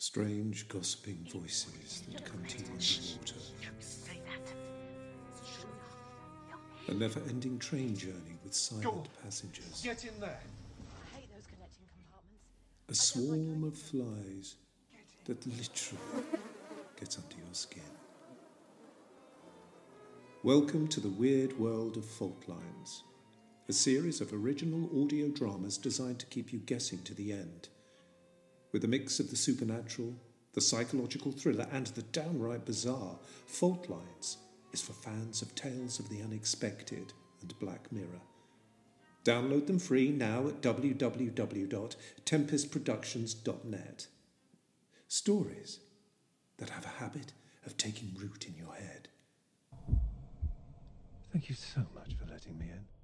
Strange gossiping voices that come to you in the water. A never ending train journey with silent passengers. Get in there. I hate those connecting compartments. A swarm of flies that literally gets under your skin. Welcome to the weird world of fault lines, a series of original audio dramas designed to keep you guessing to the end. With a mix of the supernatural, the psychological thriller, and the downright bizarre, Fault Lines is for fans of tales of the unexpected and Black Mirror. Download them free now at www.tempestproductions.net. Stories that have a habit of taking root in your head. Thank you so much for letting me in.